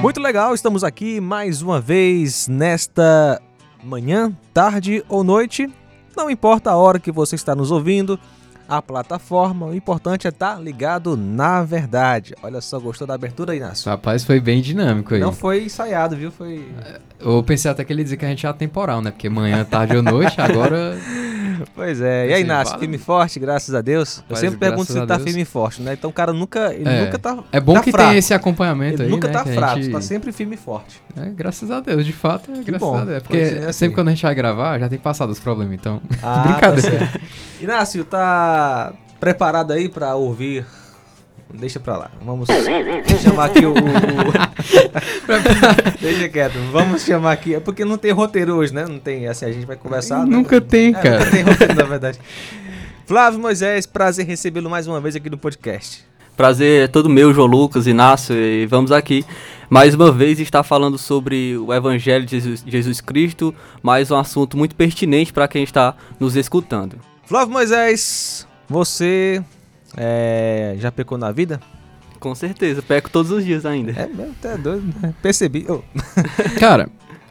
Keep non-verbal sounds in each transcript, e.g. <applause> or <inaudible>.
Muito legal, estamos aqui mais uma vez nesta manhã, tarde ou noite. Não importa a hora que você está nos ouvindo, a plataforma, o importante é estar ligado na verdade. Olha só, gostou da abertura, Inácio? Rapaz, foi bem dinâmico aí. Não foi ensaiado, viu? Foi. Eu pensei até que ele dizia que a gente é atemporal, né? Porque manhã, tarde ou noite, agora. <laughs> Pois é. E aí, Assim, Inácio, fala- firme forte, graças a Deus. Eu sempre pergunto se tá firme e forte, né? Então o cara nunca, ele É. nunca tá. É bom tá que fraco. tem esse acompanhamento Ele aí, nunca né? tá que fraco, gente- tá sempre firme e forte. É, graças a Deus, de fato, é graças bom, a Deus. Porque é, assim. sempre quando a gente vai gravar, já tem passado os problemas, então. <laughs> Ah, Brincadeira. tá. Inácio, tá preparado aí pra ouvir? Deixa pra lá. Vamos chamar aqui o. o- <laughs> Deixa quieto. Vamos chamar aqui. É porque não tem roteiro hoje, né? Não tem. Assim, a gente vai conversar. né? Nunca tem, É, cara. Nunca tem roteiro, na verdade. Flávio Moisés, prazer recebê-lo mais uma vez aqui no podcast. Prazer é todo meu, João Lucas, Inácio, e vamos aqui mais uma vez estar falando sobre o Evangelho de Jesus, Jesus Cristo, mais um assunto muito pertinente para quem está nos escutando. Flávio Moisés, você é, já pecou na vida? Com certeza, peco todos os dias ainda. É, mesmo, até doido, né? Percebi. Ô, <laughs> Cara,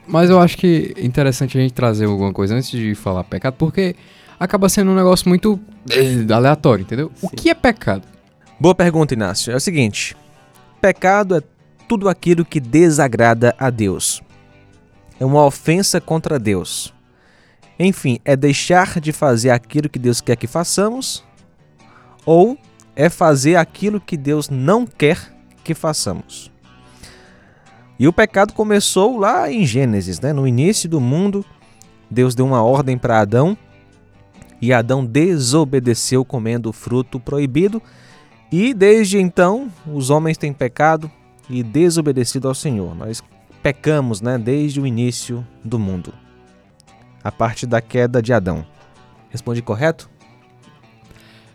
mas eu acho que é interessante a gente trazer alguma coisa antes de falar pecado, porque acaba sendo um negócio muito eh, aleatório, entendeu? O Sim. que é pecado? Boa pergunta, Inácio. É o seguinte: pecado é tudo aquilo que desagrada a Deus. É uma ofensa contra Deus. Enfim, é deixar de fazer aquilo que Deus quer que façamos ou é fazer aquilo que Deus não quer que façamos. E o pecado começou lá em Gênesis, né? No início do mundo, Deus deu uma ordem para Adão e Adão desobedeceu comendo o fruto proibido. E desde então, os homens têm pecado e desobedecido ao Senhor. Nós pecamos, né, desde o início do mundo. A partir da queda de Adão. Respondi correto?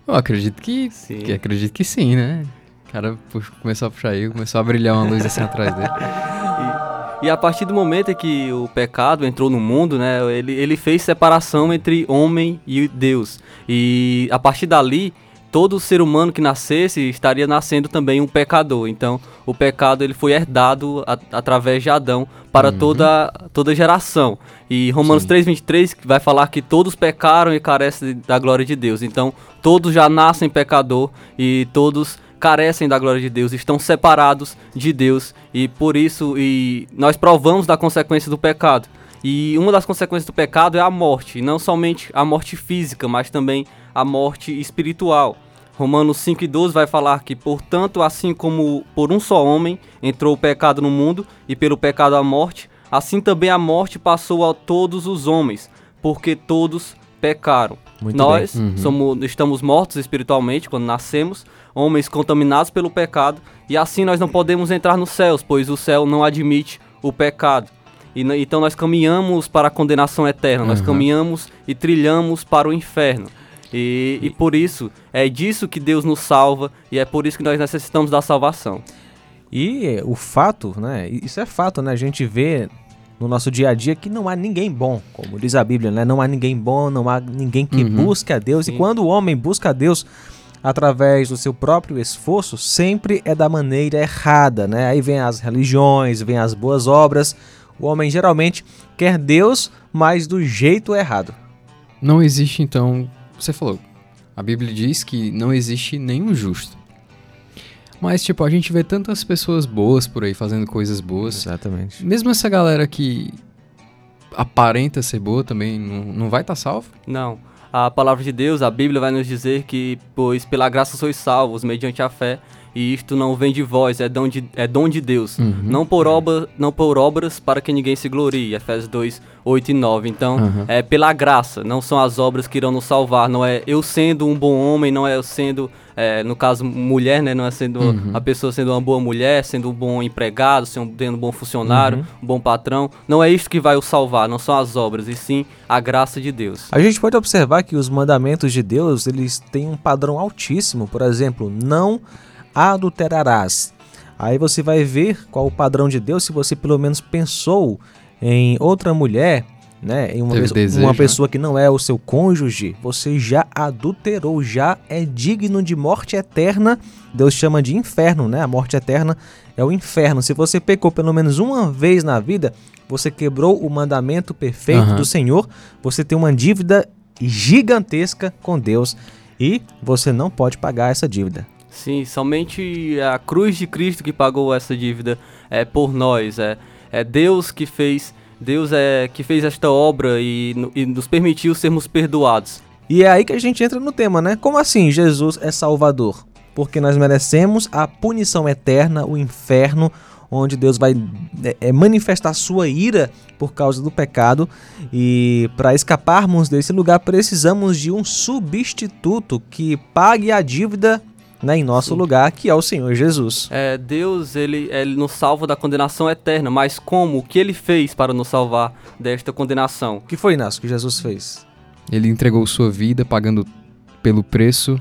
Eu acredito que, Sim. que acredito que sim, né? O cara começou a puxar aí, começou a brilhar uma luz assim <laughs> atrás dele. E a partir do momento em que o pecado entrou no mundo, né, ele, ele fez separação entre homem e Deus. E a partir dali, todo ser humano que nascesse estaria nascendo também um pecador. Então, o pecado ele foi herdado a- através de Adão para toda, toda geração. E Romanos Sim. 3:23 vai falar que todos pecaram e carecem da glória de Deus. Então, todos já nascem pecador e todos carecem da glória de Deus, estão separados de Deus e por isso e nós provamos da consequência do pecado. E uma das consequências do pecado é a morte, não somente a morte física, mas também a morte espiritual. Romanos 5,12 vai falar que, portanto, assim como por um só homem entrou o pecado no mundo, e pelo pecado a morte, assim também a morte passou a todos os homens, porque todos pecaram. Muito Nós. Uhum. somos, estamos mortos espiritualmente quando nascemos, homens contaminados pelo pecado, e assim nós não podemos entrar nos céus, pois o céu não admite o pecado. E, então nós caminhamos para a condenação eterna, nós Uhum. caminhamos e trilhamos para o inferno. E, e por isso, é disso que Deus nos salva, e é por isso que nós necessitamos da salvação. E o fato, né? Isso é fato, né? A gente vê no nosso dia a dia que não há ninguém bom, como diz a Bíblia, né? Não há ninguém bom, não há ninguém que Uhum. busque a Deus. E Sim. quando o homem busca a Deus através do seu próprio esforço, sempre é da maneira errada, né? Aí vem as religiões, vem as boas obras. O homem geralmente quer Deus, mas do jeito errado. Não existe, então. Você falou. A Bíblia diz que não existe nenhum justo. Mas, tipo, a gente vê tantas pessoas boas por aí fazendo coisas boas. Exatamente. Mesmo essa galera que aparenta ser boa também não, não vai estar salvo? Não. A palavra de Deus, a Bíblia vai nos dizer que, pois pela graça sois salvos, mediante a fé, e isto não vem de vós, é dom de, é dom de Deus. Uhum. Não, por obra, não por obras para que ninguém se glorie. Efésios 2, 8 e 9. Então, Uhum. é pela graça, não são as obras que irão nos salvar. Não é eu sendo um bom homem, não é eu sendo, é, no caso, mulher, né? Não é sendo Uhum. a pessoa sendo uma boa mulher, sendo um bom empregado, sendo um bom funcionário, um bom patrão. Não é isso que vai o salvar, não são as obras, e sim a graça de Deus. A gente pode observar que os mandamentos de Deus, eles têm um padrão altíssimo. Por exemplo, não adulterarás. Aí você vai ver qual o padrão de Deus se você pelo menos pensou em outra mulher né, em uma, vez- desejo, uma né? pessoa que não é o seu cônjuge, você já adulterou, já é digno de morte eterna. Deus chama de inferno, né? A morte eterna é o inferno. Se você pecou pelo menos uma vez na vida, você quebrou o mandamento perfeito Aham. do Senhor, você tem uma dívida gigantesca com Deus e você não pode pagar essa dívida. Sim, somente a cruz de Cristo que pagou essa dívida é por nós. É, é Deus que fez, Deus é que fez esta obra e, e nos permitiu sermos perdoados. E é aí que a gente entra no tema, né? Como assim Jesus é Salvador? Porque nós merecemos a punição eterna, o inferno, onde Deus vai é, é, manifestar sua ira por causa do pecado. E para escaparmos desse lugar, precisamos de um substituto que pague a dívida né, em nosso Sim. lugar, que é o Senhor Jesus. É, Deus ele, ele nos salva da condenação eterna, mas como? O que ele fez para nos salvar desta condenação? O que foi, Inácio, que Jesus fez? Ele entregou sua vida pagando pelo preço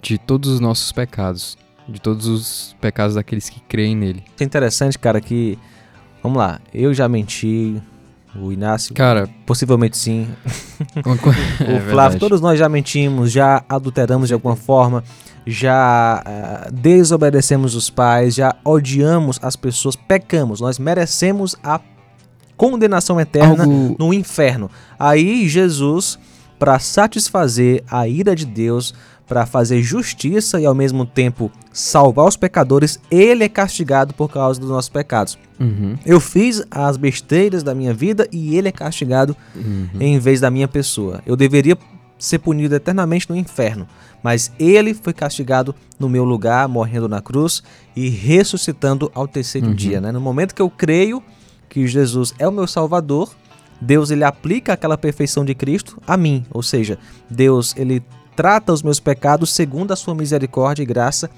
de todos os nossos pecados, de todos os pecados daqueles que creem nele. É interessante, cara, que. Vamos lá, eu já menti, o Inácio Cara, possivelmente sim, <laughs> <laughs> O É Flávio, todos nós já mentimos, já adulteramos de alguma forma, já ah, desobedecemos os pais, já odiamos as pessoas, pecamos. Nós merecemos a condenação eterna algo no inferno. Aí Jesus, para satisfazer a ira de Deus, para fazer justiça e ao mesmo tempo salvar os pecadores, ele é castigado por causa dos nossos pecados. Uhum, Eu fiz as besteiras da minha vida e ele é castigado uhum. em vez da minha pessoa. Eu deveria ser punido eternamente no inferno, mas ele foi castigado no meu lugar, morrendo na cruz e ressuscitando ao terceiro Uhum. dia. né? No momento que eu creio que Jesus é o meu Salvador, Deus ele aplica aquela perfeição de Cristo a mim, ou seja, Deus ele trata os meus pecados segundo a sua misericórdia e graça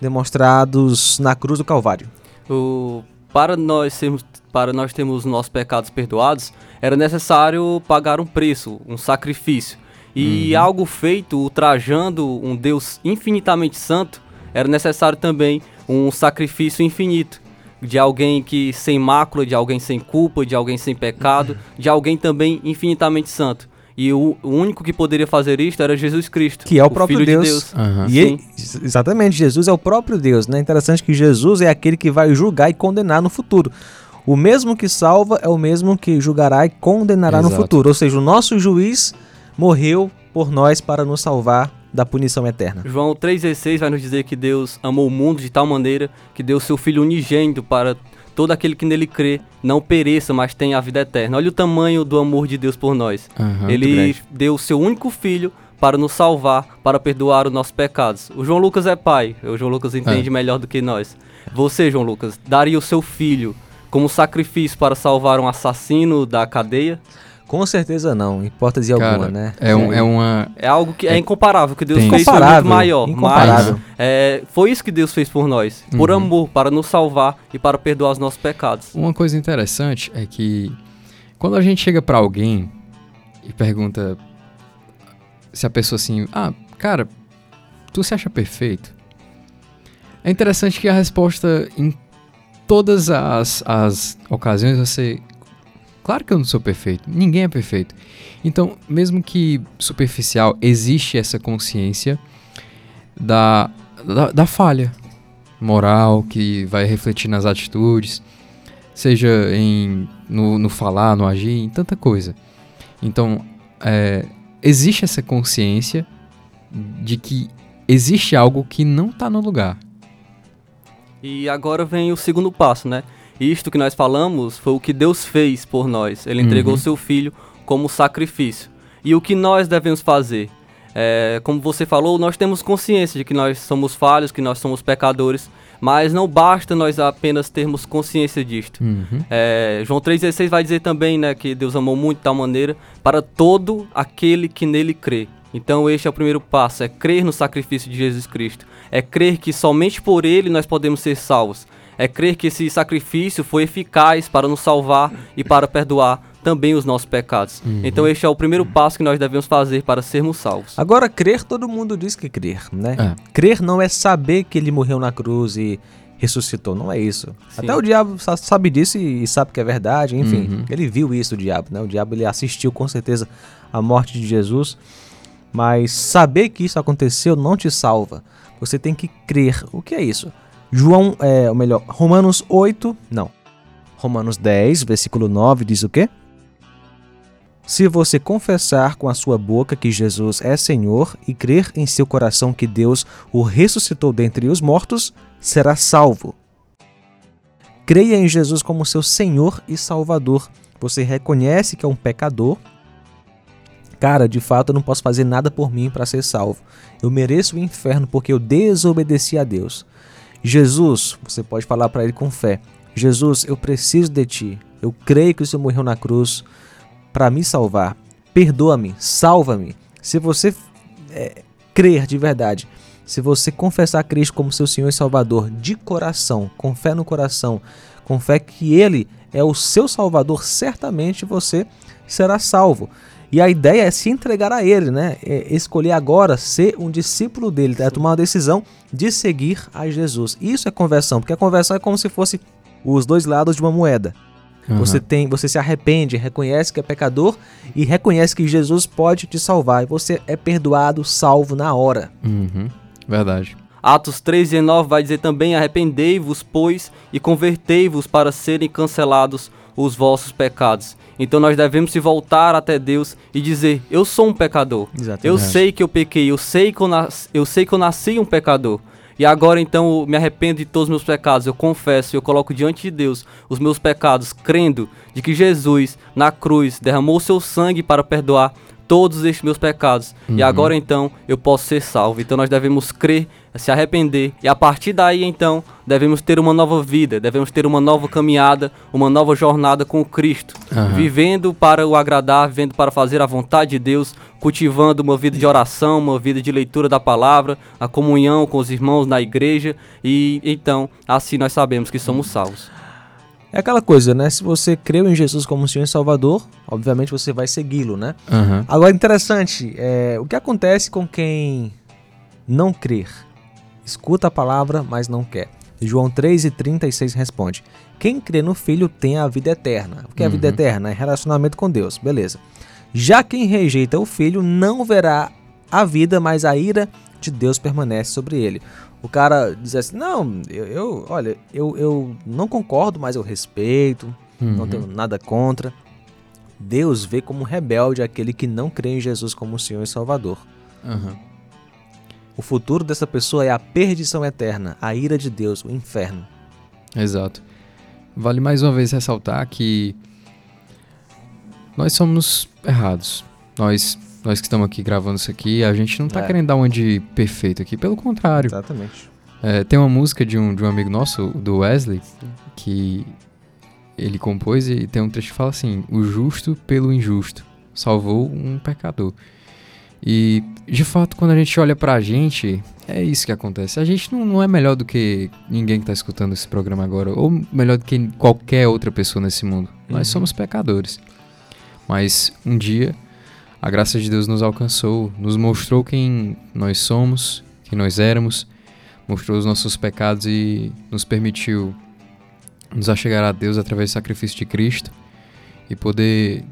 demonstrados na cruz do Calvário. O, para nós sermos, para nós termos os nossos pecados perdoados, era necessário pagar um preço, um sacrifício. E algo feito ultrajando um Deus infinitamente santo, era necessário também um sacrifício infinito de alguém que sem mácula, de alguém sem culpa, de alguém sem pecado, <laughs> de alguém também infinitamente santo. E o, o único que poderia fazer isto era Jesus Cristo, Que é o próprio Filho Deus. de Deus. Aham. E ele- exatamente, Jesus é o próprio Deus, né? Interessante que Jesus é aquele que vai julgar e condenar no futuro. O mesmo que salva é o mesmo que julgará e condenará no Exato. futuro. Ou seja, o nosso juiz morreu por nós para nos salvar da punição eterna. João 3,16 vai nos dizer que Deus amou o mundo de tal maneira que deu seu Filho unigênito para todo aquele que nele crê não pereça, mas tenha a vida eterna. Olha o tamanho do amor de Deus por nós. Muito Ele deu o seu único filho para nos salvar, para perdoar os nossos pecados. O João Lucas é pai, o João Lucas entende melhor do que nós. Você, João Lucas, daria o seu filho como sacrifício para salvar um assassino da cadeia? Com certeza não, em hipótese alguma, Cara, né? é, um- é uma. É algo que é, incomparável, que Deus Tem. fez foi muito maior. incomparável. Mas é, foi isso que Deus fez por nós. Por Uhum. amor, para nos salvar e para perdoar os nossos pecados. Uma coisa interessante é que quando a gente chega pra alguém e pergunta se a pessoa assim, ah, cara, tu se acha perfeito? É interessante que a resposta em todas as, as ocasiões você. Claro que eu não sou perfeito, ninguém é perfeito. Então, mesmo que superficial, existe essa consciência da, da, da falha moral que vai refletir nas atitudes seja em no, no falar, no agir, em tanta coisa. Então, é, existe essa consciência de que existe algo que não está no lugar. E agora vem o segundo passo, né? Isto que nós falamos foi o que Deus fez por nós. Ele entregou Uhum. seu filho como sacrifício. E o que nós devemos fazer? É, como você falou, nós temos consciência de que nós somos falhos, que nós somos pecadores, mas não basta nós apenas termos consciência disto. Uhum. É, João 3,16 vai dizer também né, que Deus amou muito de tal maneira para todo aquele que nele crê. Então este é o primeiro passo, é crer no sacrifício de Jesus Cristo. É crer que somente por ele nós podemos ser salvos. É crer que esse sacrifício foi eficaz para nos salvar e para perdoar também os nossos pecados. Então este é o primeiro passo que nós devemos fazer para sermos salvos. Agora, crer, todo mundo diz que crer, né? É. Crer não é saber que ele morreu na cruz e ressuscitou. Não é isso. Sim. Até o diabo sa- sabe disso e e sabe que é verdade. Enfim, Uhum. ele viu isso, o diabo. Né? O diabo ele assistiu com certeza a morte de Jesus. Mas saber que isso aconteceu não te salva. Você tem que crer. O que é isso? João, é, ou melhor, Romanos 8, não. Romanos 10, versículo 9 diz o quê? Se você confessar com a sua boca que Jesus é Senhor e crer em seu coração que Deus o ressuscitou dentre os mortos, será salvo. Creia em Jesus como seu Senhor e Salvador. Você reconhece que é um pecador. Cara, de fato eu não posso fazer nada por mim para ser salvo. Eu mereço o inferno porque eu desobedeci a Deus. Jesus, você pode falar para ele com fé: Jesus, eu preciso de ti. Eu creio que o Senhor morreu na cruz para me salvar. Perdoa-me, salva-me. Se você é, crer de verdade, se você confessar Cristo como seu Senhor e Salvador de coração, com fé no coração, com fé que Ele é o seu Salvador, certamente você será salvo. E a ideia é se entregar a Ele, né? É escolher agora ser um discípulo dele, é tomar uma decisão de seguir a Jesus. Isso é conversão, porque a conversão é como se fosse os dois lados de uma moeda. Aham. Você tem, você se arrepende, reconhece que é pecador e reconhece que Jesus pode te salvar. E você é perdoado, salvo na hora. Uhum. Verdade. Atos 3,19 vai dizer também: Arrependei-vos, pois, e convertei-vos para serem cancelados os vossos pecados. Então nós devemos se voltar até Deus e dizer: Eu sou um pecador. Exatamente. Eu sei que eu pequei, eu sei que eu, nas... eu sei que eu nasci um pecador. E agora então eu me arrependo de todos os meus pecados, eu confesso, eu coloco diante de Deus os meus pecados, crendo de que Jesus na cruz derramou seu sangue para perdoar todos estes meus pecados. E agora então eu posso ser salvo. Então nós devemos crer, se arrepender e a partir daí então devemos ter uma nova vida, devemos ter uma nova caminhada, uma nova jornada com Cristo, Aham. vivendo para o agradar, vivendo para fazer a vontade de Deus, cultivando uma vida de oração, uma vida de leitura da palavra, a comunhão com os irmãos na igreja e então assim nós sabemos que somos salvos. É aquela coisa, né? Se você creu em Jesus como Senhor e Salvador, obviamente você vai segui-lo, né? Aham. Agora, interessante, é, o que acontece com quem não crer? Escuta a palavra, mas não quer. João 3 e 36 responde: Quem crê no Filho tem a vida eterna. O que é a vida Uhum. eterna? É relacionamento com Deus, beleza. Já quem rejeita o Filho não verá a vida, mas a ira de Deus permanece sobre ele. O cara diz assim: Não, eu, eu- olha, eu, eu não concordo, mas eu respeito, não Uhum. tenho nada contra. Deus vê como rebelde aquele que não crê em Jesus como Senhor e Salvador. Aham. O futuro dessa pessoa é a perdição eterna, a ira de Deus, o inferno. Exato. Vale mais uma vez ressaltar que nós somos errados. Nós, nós que estamos aqui gravando isso aqui, a gente não tá É. querendo dar uma de perfeito aqui, pelo contrário. Exatamente. É, tem uma música de um, de um amigo nosso, do Wesley, que ele compôs e tem um trecho que fala assim: O justo pelo injusto salvou um pecador. E, de fato, quando a gente olha pra gente, é isso que acontece. A gente não, não é melhor do que ninguém que tá escutando esse programa agora, ou melhor do que qualquer outra pessoa nesse mundo. Nós Uhum. somos pecadores. Mas um dia, a graça de Deus nos alcançou, nos mostrou quem nós somos, quem nós éramos, mostrou os nossos pecados e nos permitiu nos achegar a Deus através do sacrifício de Cristo e poder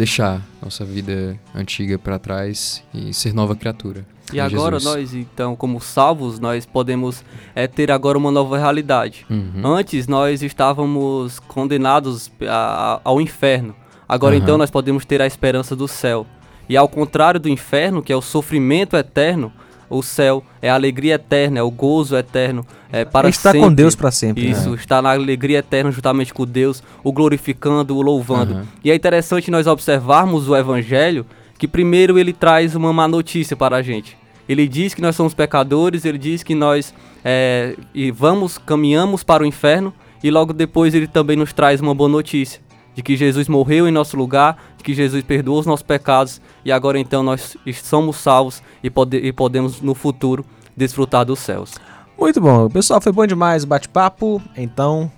deixar nossa vida antiga para trás e ser nova criatura. E agora Jesus. nós então como salvos nós podemos é, ter agora uma nova realidade. Uhum. Antes nós estávamos condenados a- ao inferno. Agora Aham. então nós podemos ter a esperança do céu. E ao contrário do inferno, que é o sofrimento eterno, o céu é a alegria eterna, é o gozo eterno, é para Está sempre. com Deus para sempre. né? Isso, está na alegria eterna juntamente com Deus, o glorificando, o louvando. Aham. E é interessante nós observarmos o evangelho, que primeiro ele traz uma má notícia para a gente. Ele diz que nós somos pecadores, ele diz que nós é, e vamos, caminhamos para o inferno, e logo depois ele também nos traz uma boa notícia. De que Jesus morreu em nosso lugar, de que Jesus perdoou os nossos pecados, e agora então nós somos salvos e, pode, e podemos no futuro desfrutar dos céus. Muito bom. Pessoal, foi bom demais o bate-papo. Então,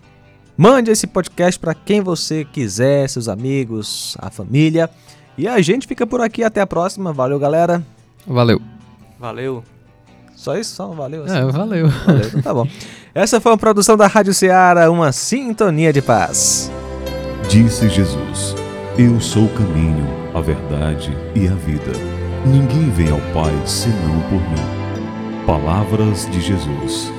mande esse podcast para quem você quiser, seus amigos, a família. E a gente fica por aqui. Até a próxima. Valeu, galera. Valeu. Valeu! Só isso? Só valeu? assim? É, valeu. Valeu, então tá bom. Essa foi uma produção da Rádio Ceará, uma sintonia de paz. Disse Jesus: Eu sou o caminho, a verdade e a vida. Ninguém vem ao Pai senão por mim. Palavras de Jesus.